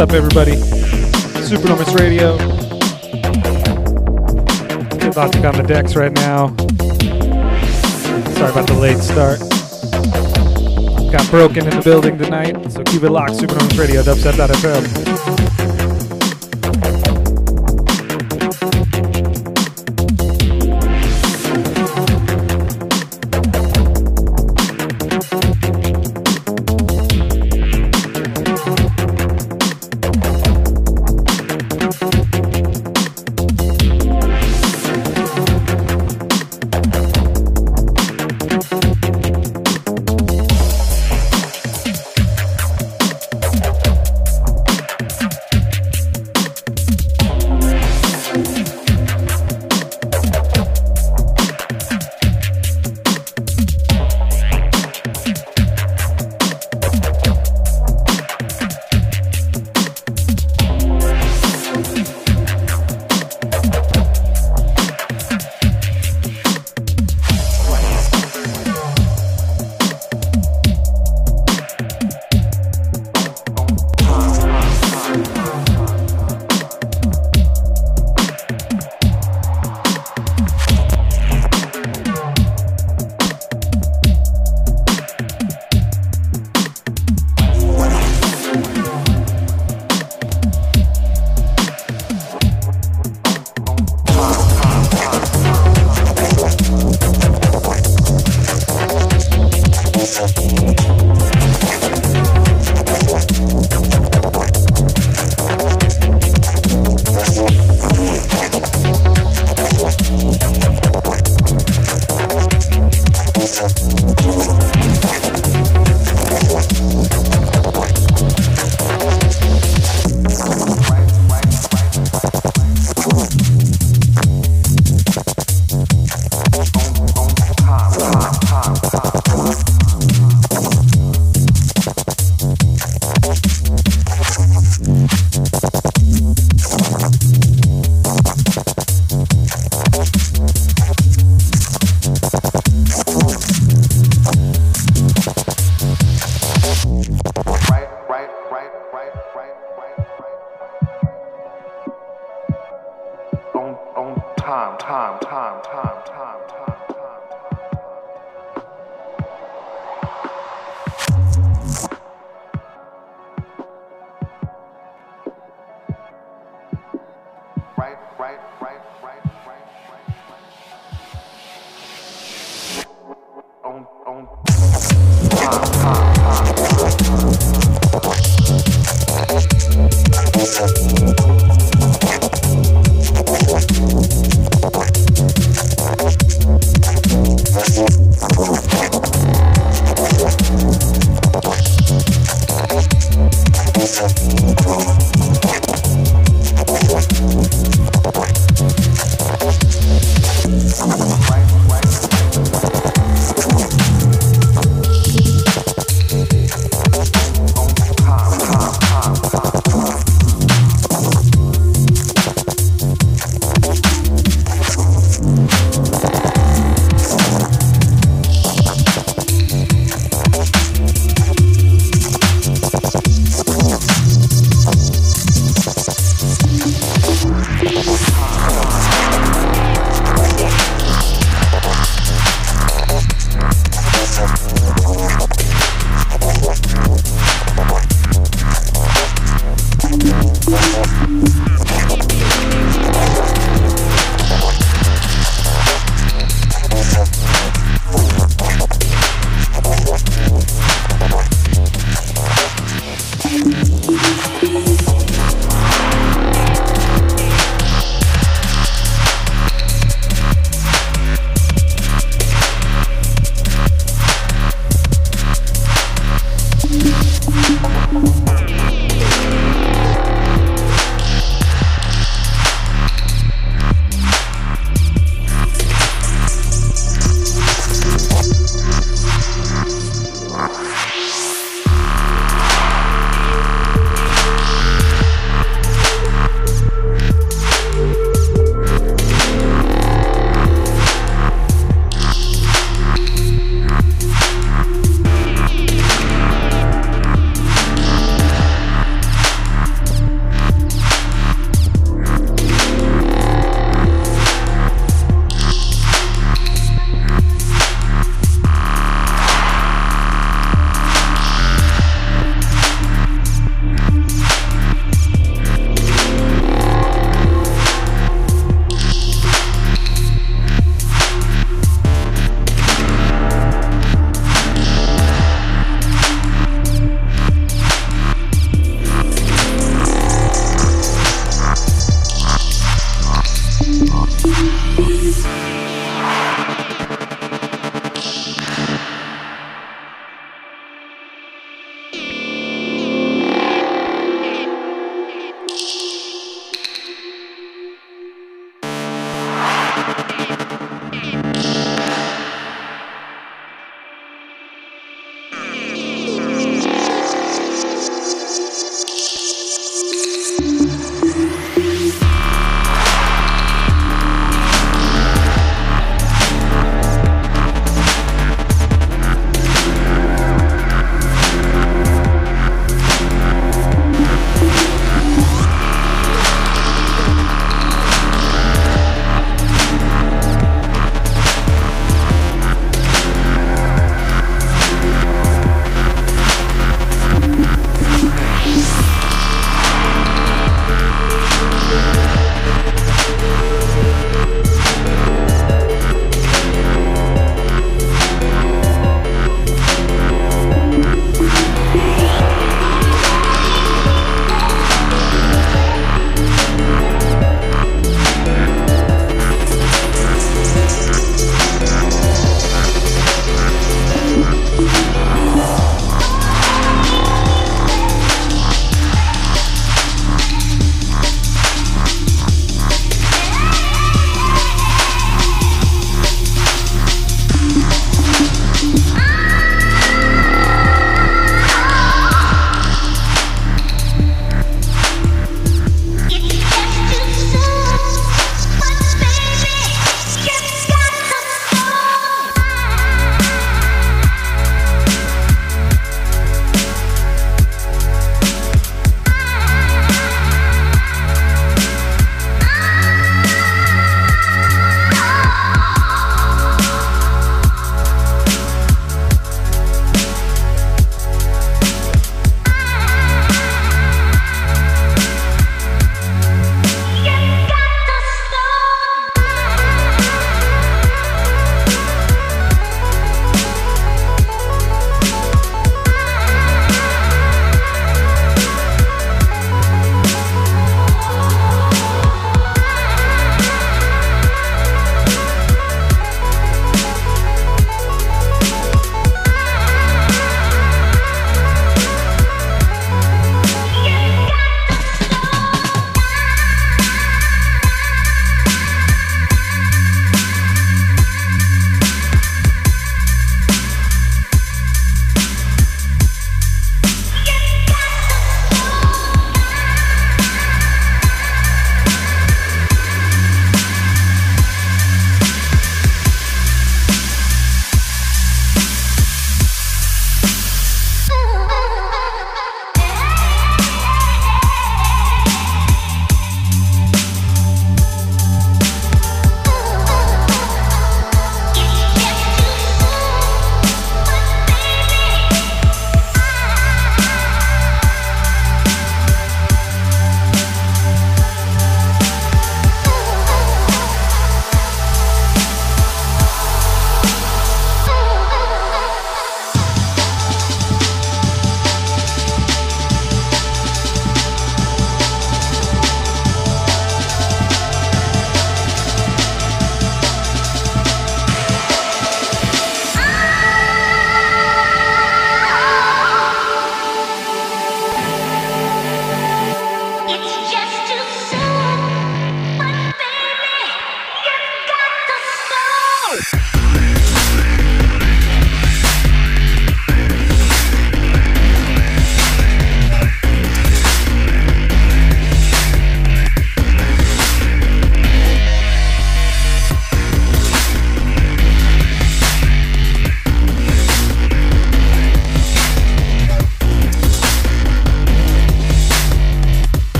up, everybody? Supernormous Radio. Logic on the decks right now. Sorry about the late start. Got Broke N in the building tonight, so keep it locked. Supernormous Radio, dubstep.fm.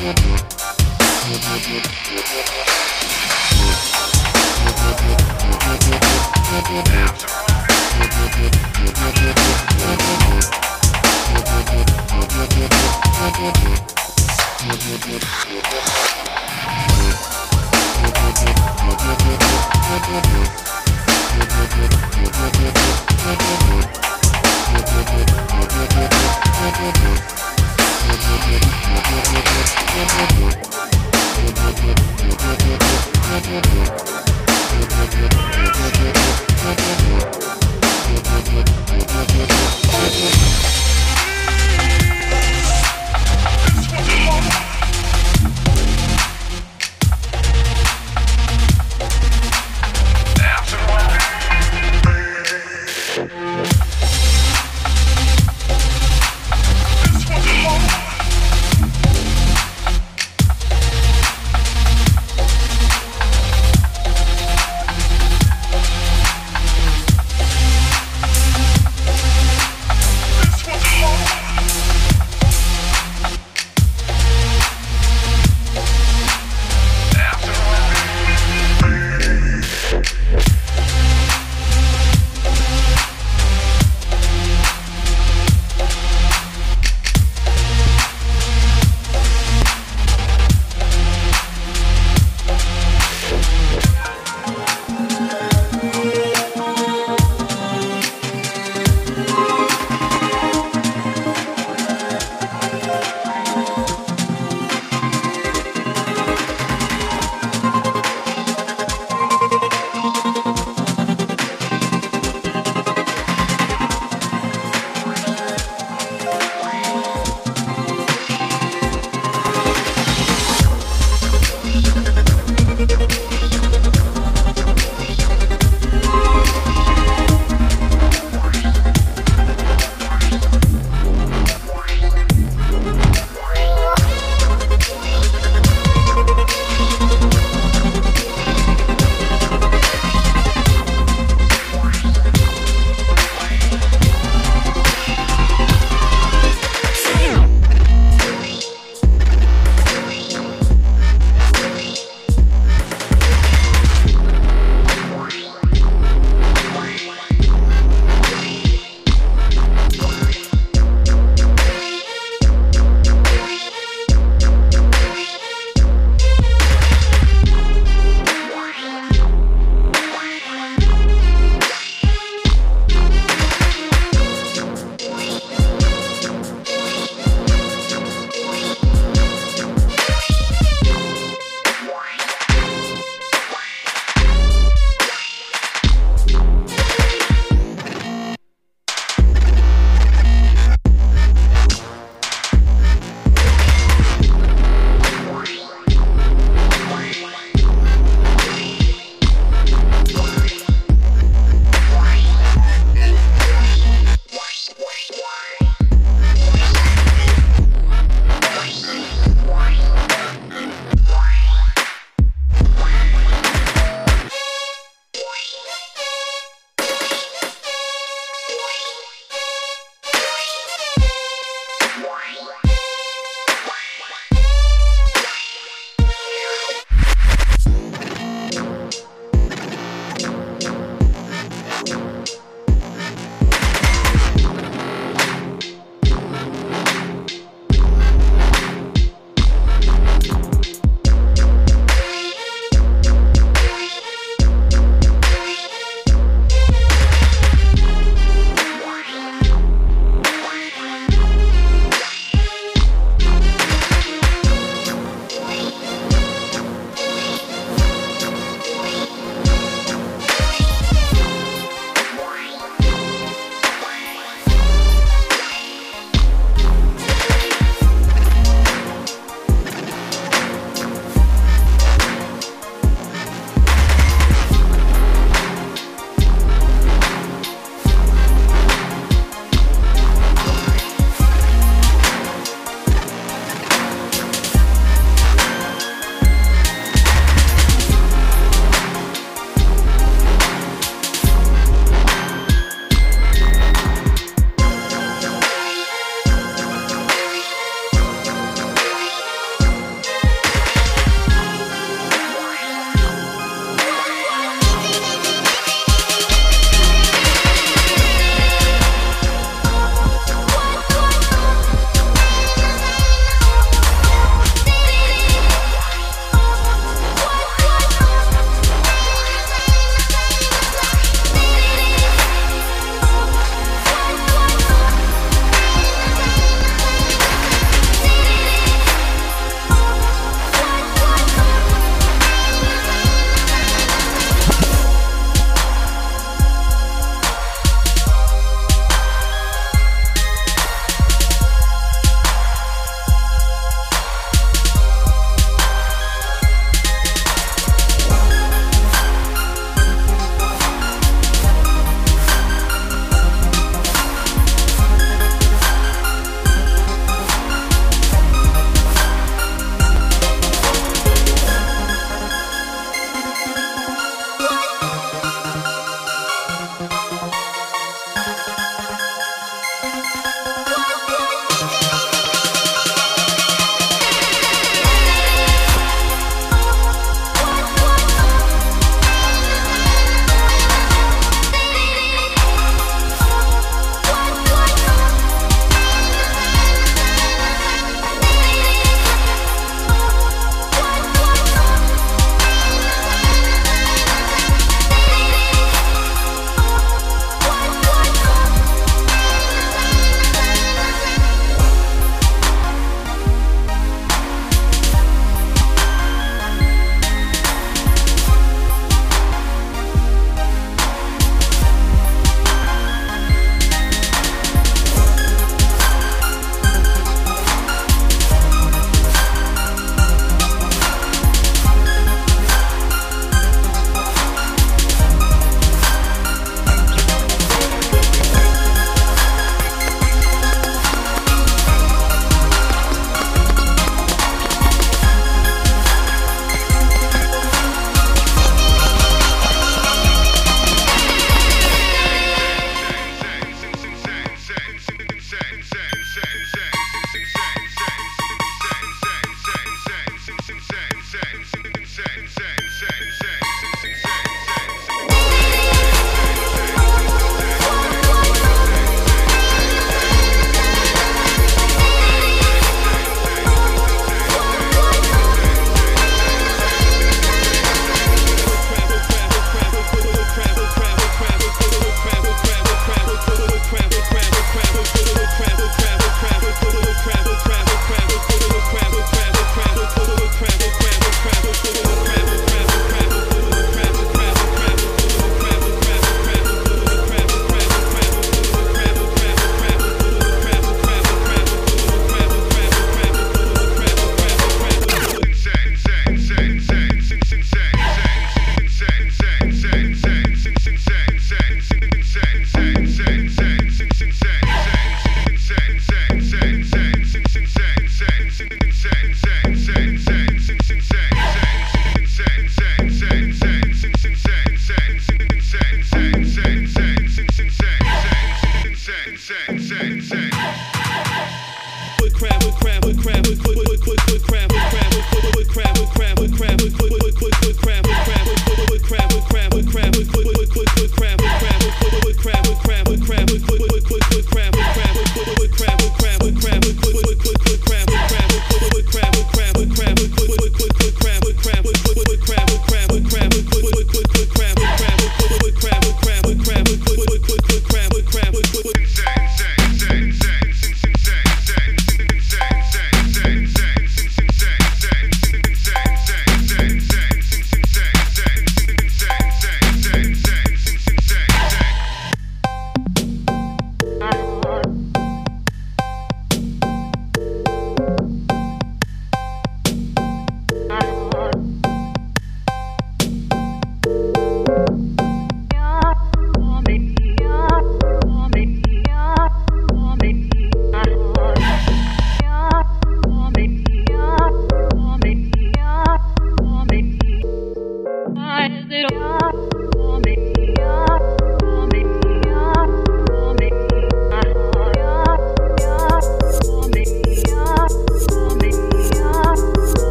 This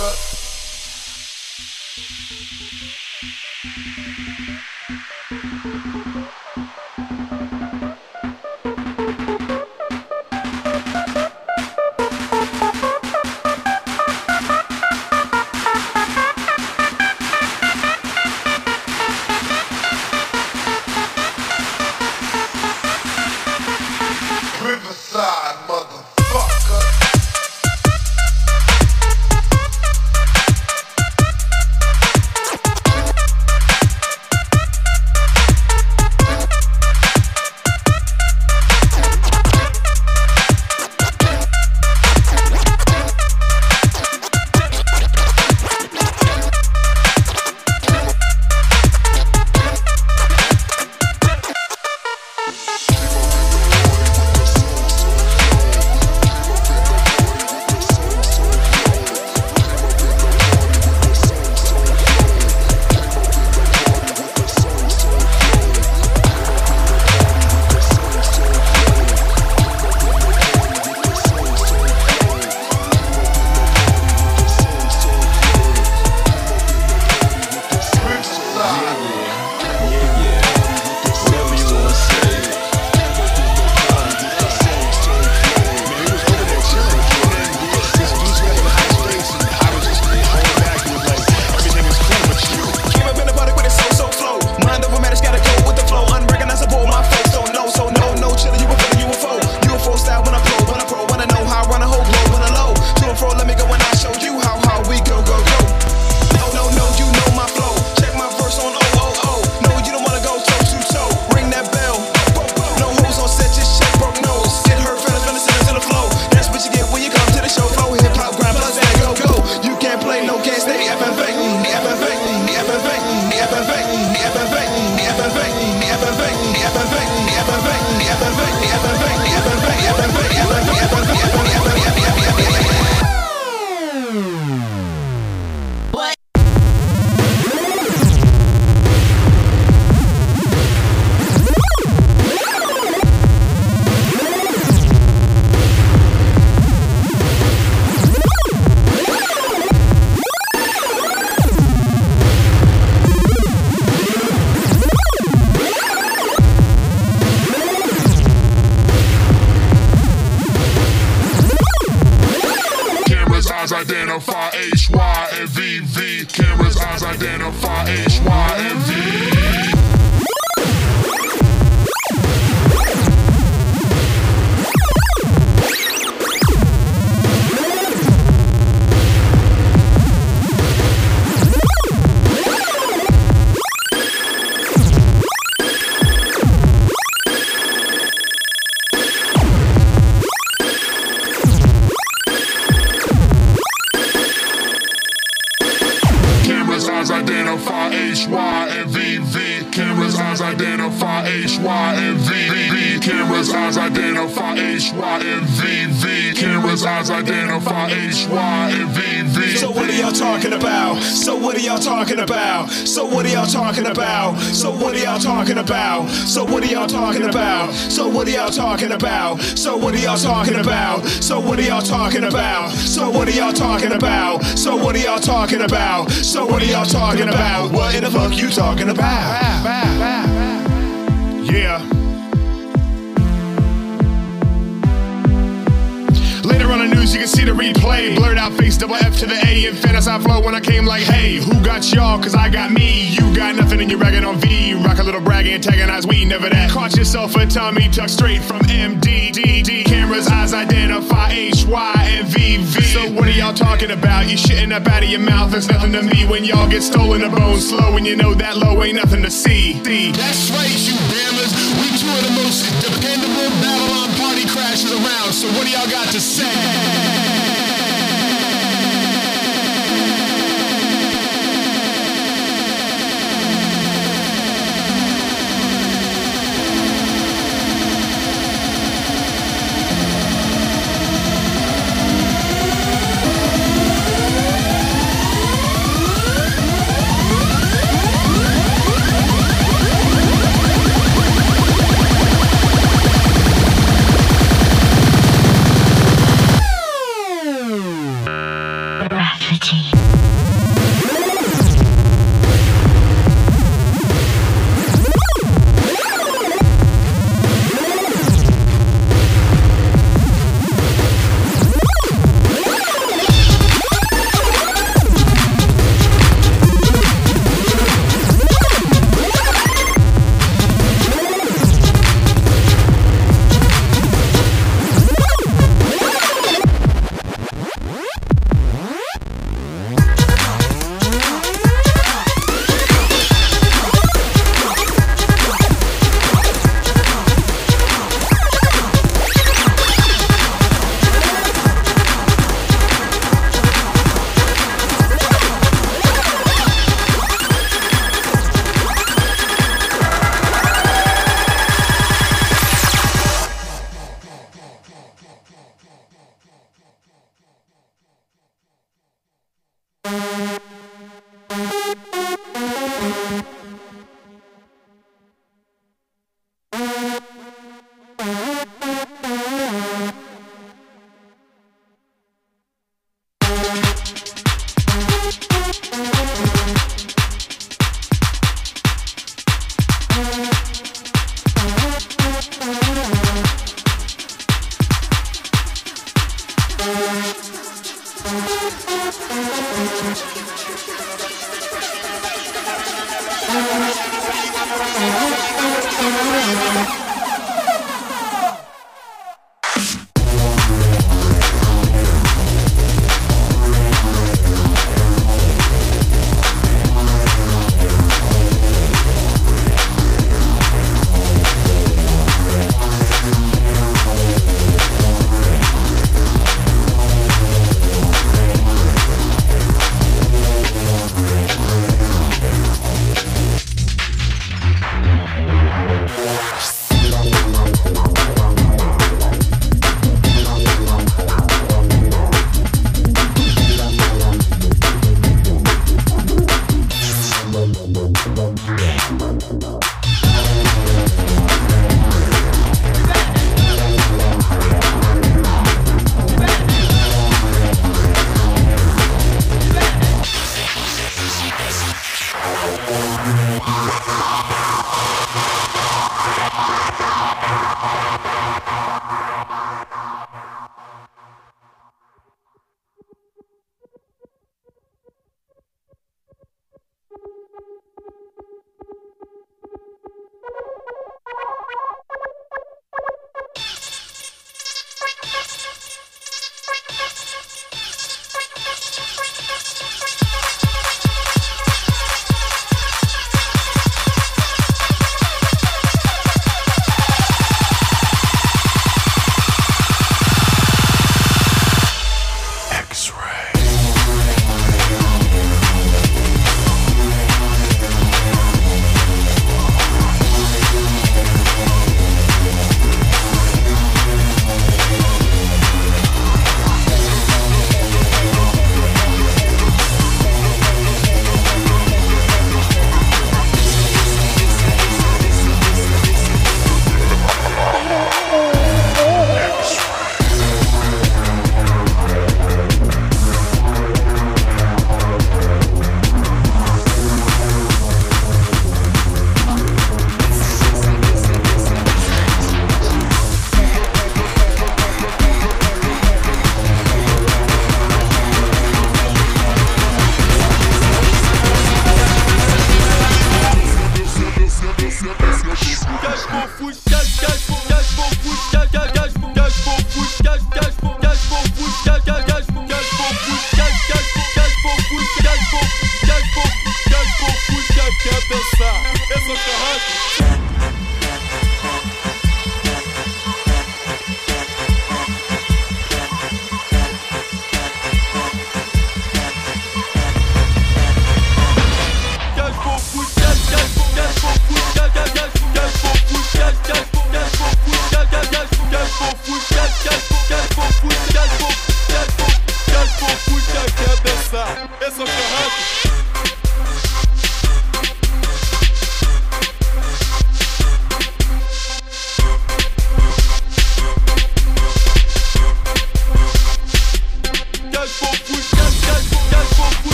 motherfucker. What are y'all talking about? So what are y'all talking about? What in the fuck you talking about? Yeah. You can see the replay. Blurred out face, double F to the A. And fantasy flow when I came like, hey, who got y'all? Cause I got me. You got nothing and you're ragging on V. Rock a little braggy, antagonize, we never that. Caught yourself a Tommy tuck straight from MD. D, D. Cameras, eyes identify H, Y, and V, V. So what are y'all talking about? You shitting up out of your mouth. There's nothing to me when y'all get stolen a bone slow. And you know that low ain't nothing to see. D. That's right, you damners. We two of the most dependable So what do y'all got to say?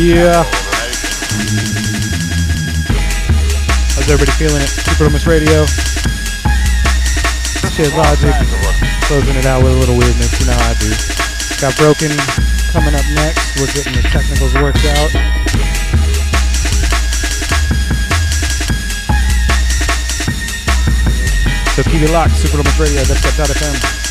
Yeah. How's everybody feeling it? Supernormous Radio. Shit, Logic. Closing it out with a little weirdness. You know how I do. Got Broke N coming up next. We're getting the technicals worked out. So keep it locked, Supernormous Radio, that's FM.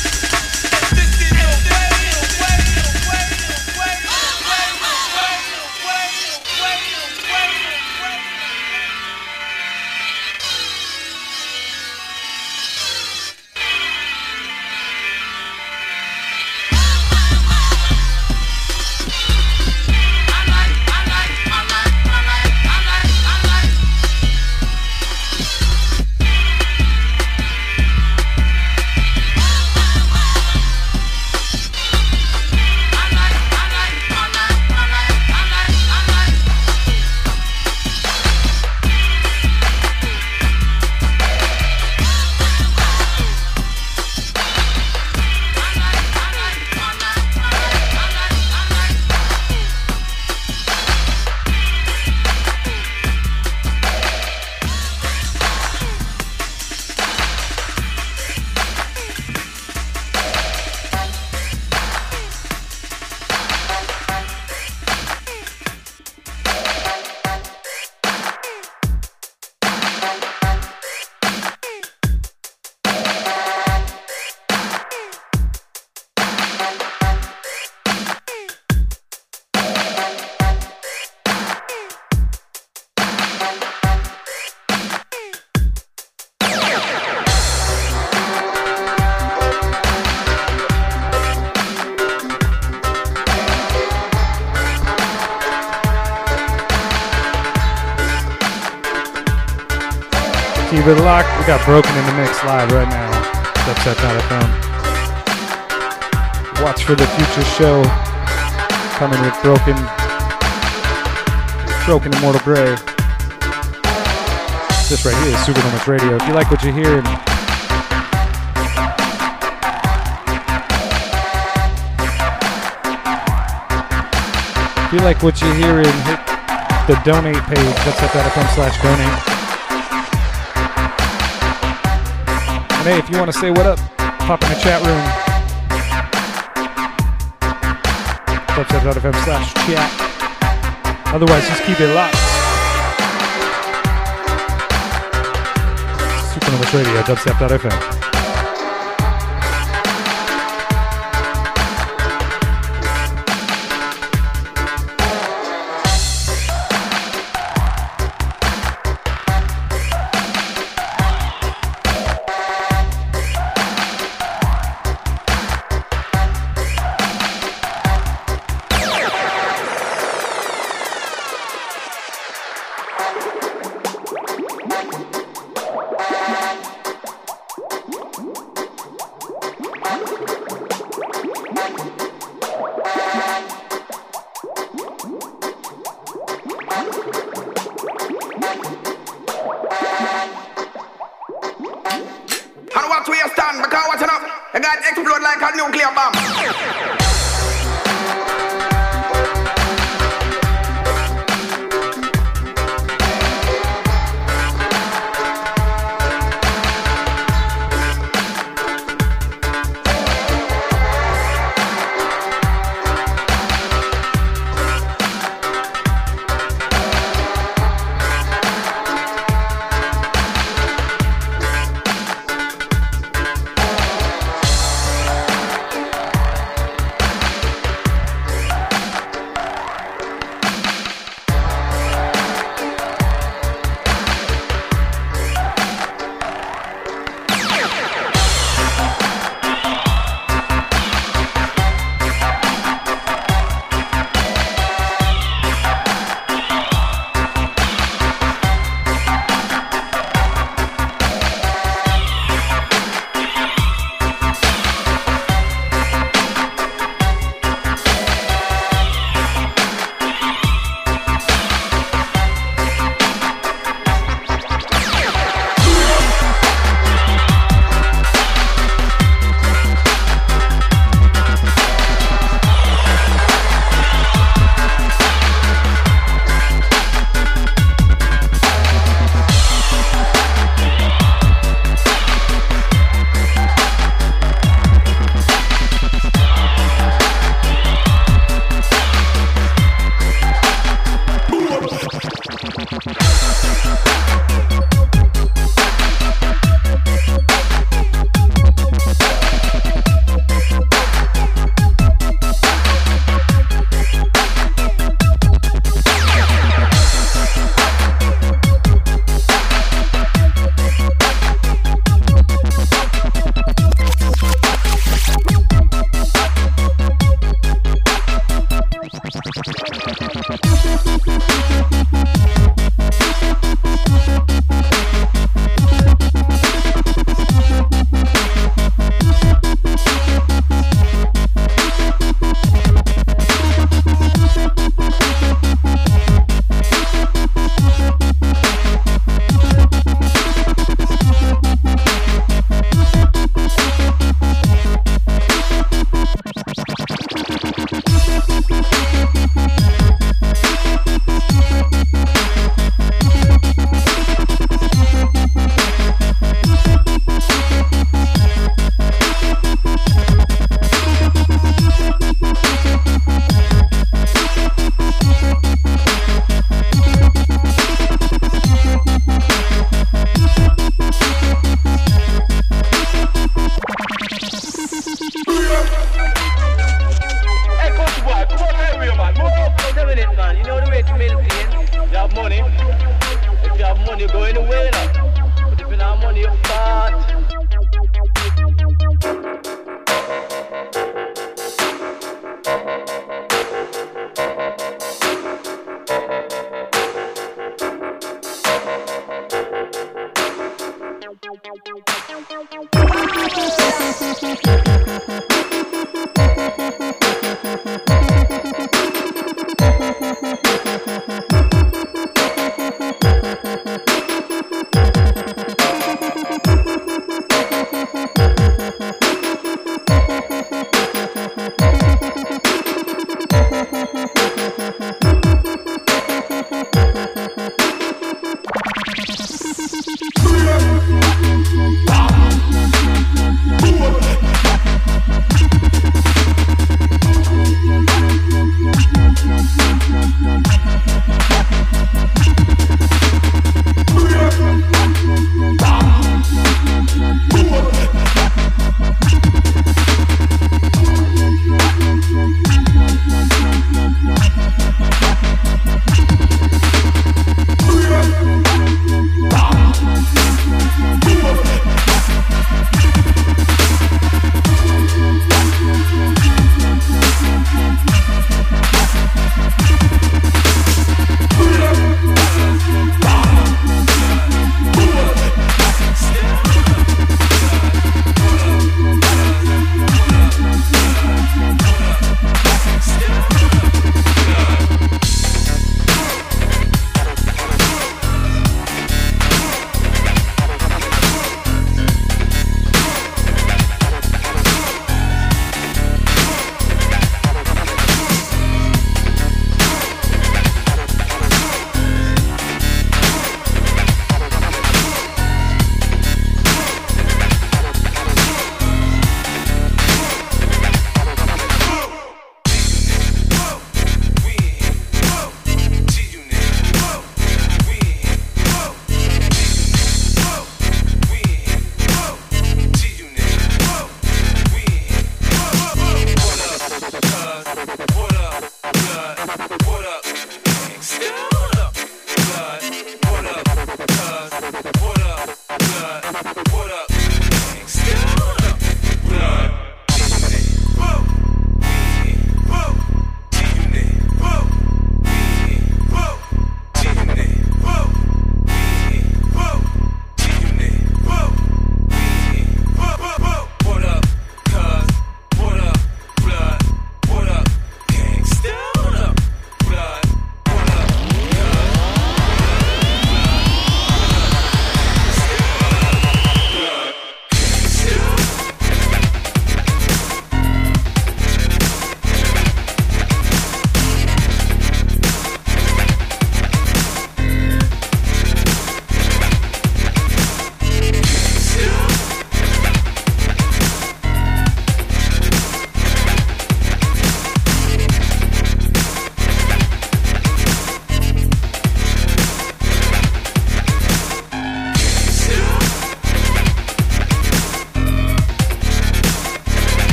Got Broke N in the Mix live right now. Dubstep.fm. Watch for the future show coming with Broke N. Broken Immortal Grey. This right here is Supernormous Radio. If you like what you hear, if you like what you're hearing, hit the donate page. That's at slash donate. And hey, if you want to say what up, pop in the chat room. Dubstep.fm slash chat. Otherwise, just keep it locked. Supernormous Radio, dubstep.fm.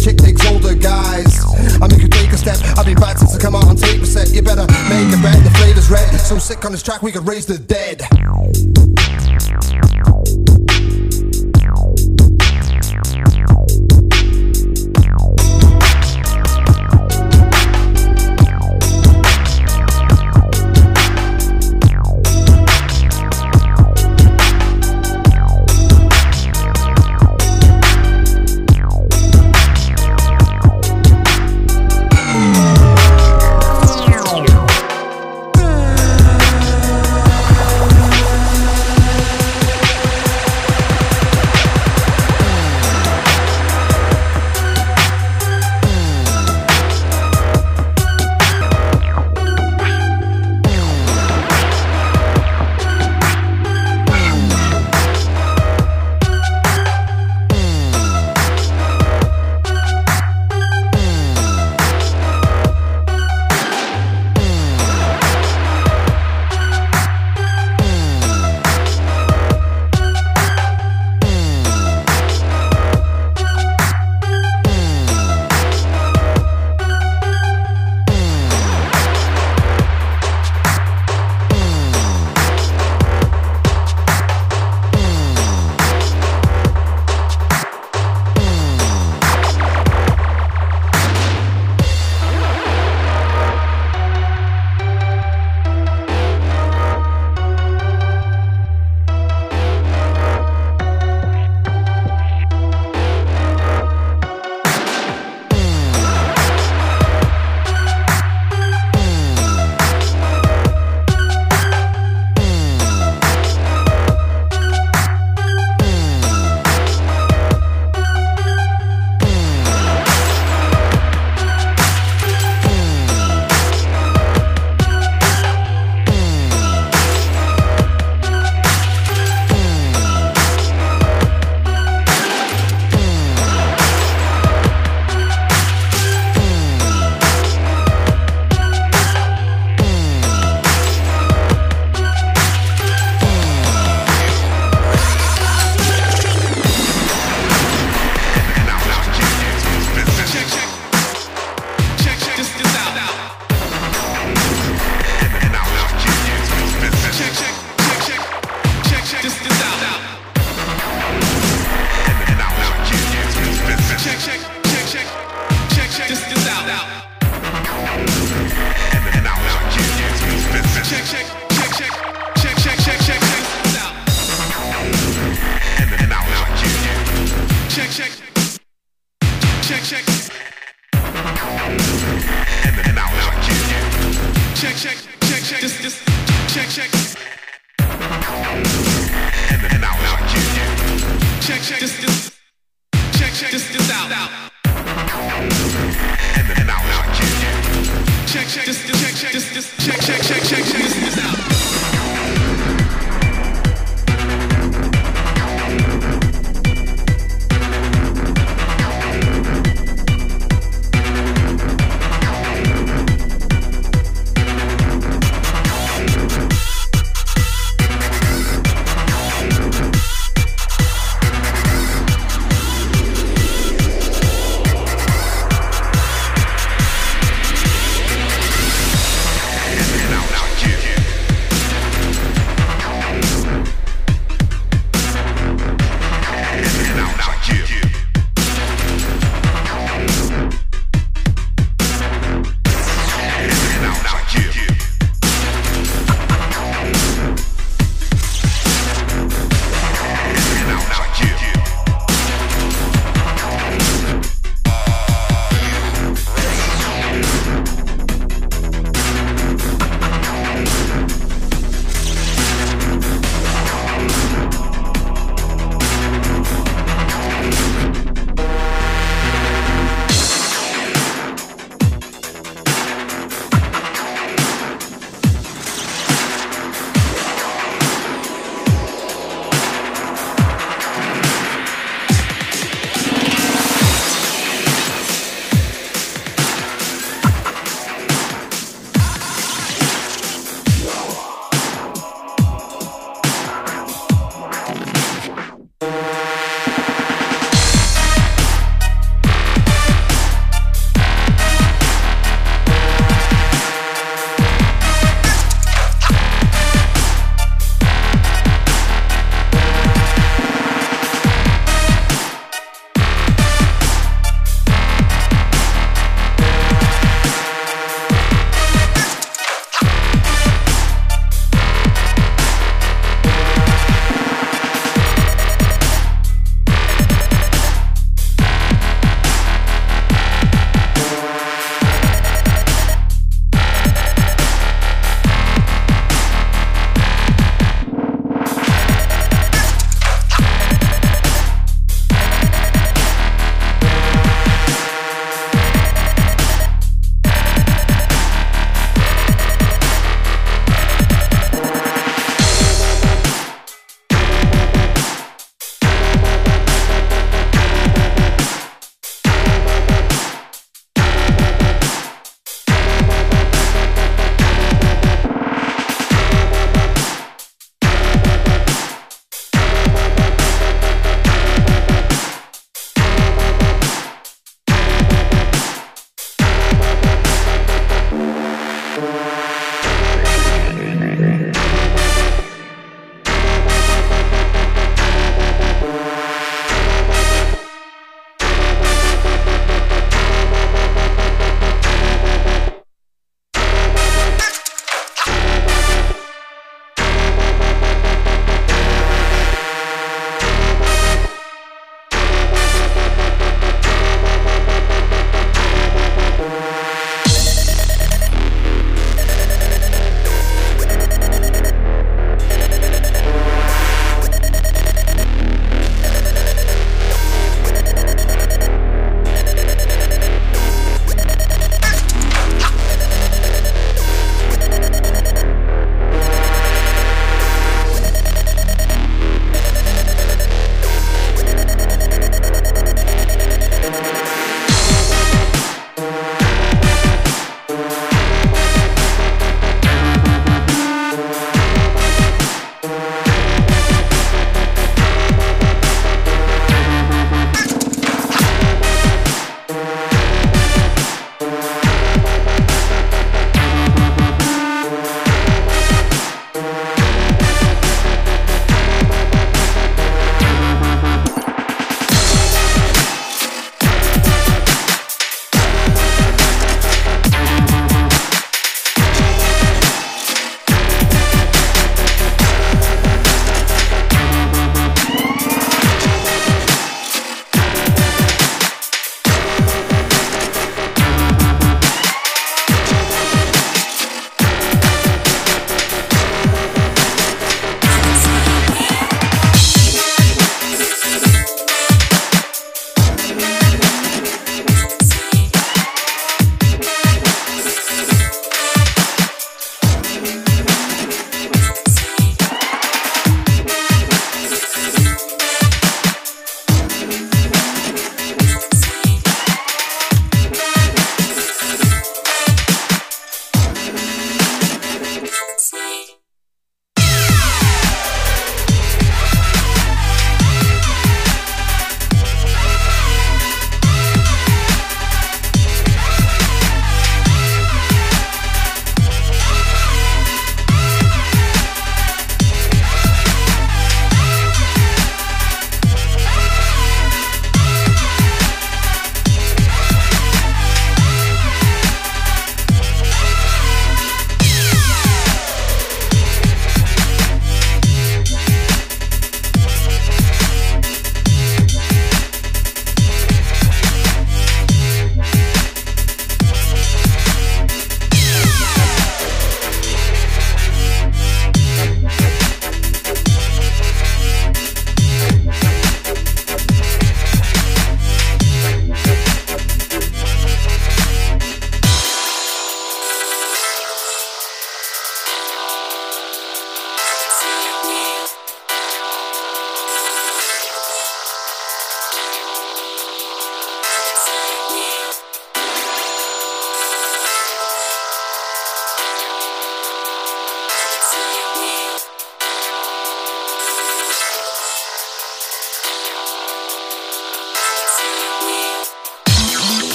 chick takes older guys. I make you take a step. I'll be back since I come out and take a set. You better make it bet. The flavor's red. So sick on this track, we could raise the dead. Q.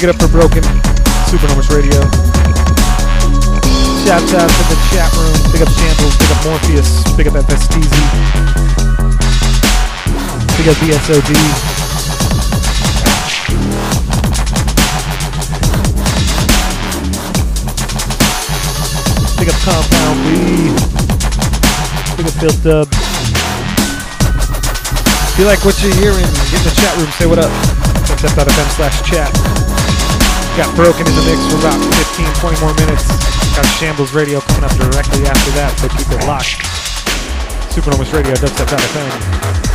Pick it up for Broke N. Supernormous Radio. Shouts out to the chat room. Big up Shambles. Big up Morpheus. Big up FSTZ. Big up BSOD. Big up Compound B. Big up Phil Dub. If you like what you're hearing, get in the chat room, say what up. FM slash chat. Got Broke N in the mix for about 15, 20 more minutes. Got Shambles Radio coming up directly after that, so keep it locked. Supernormous Radio, dubstep.fm.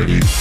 Ready.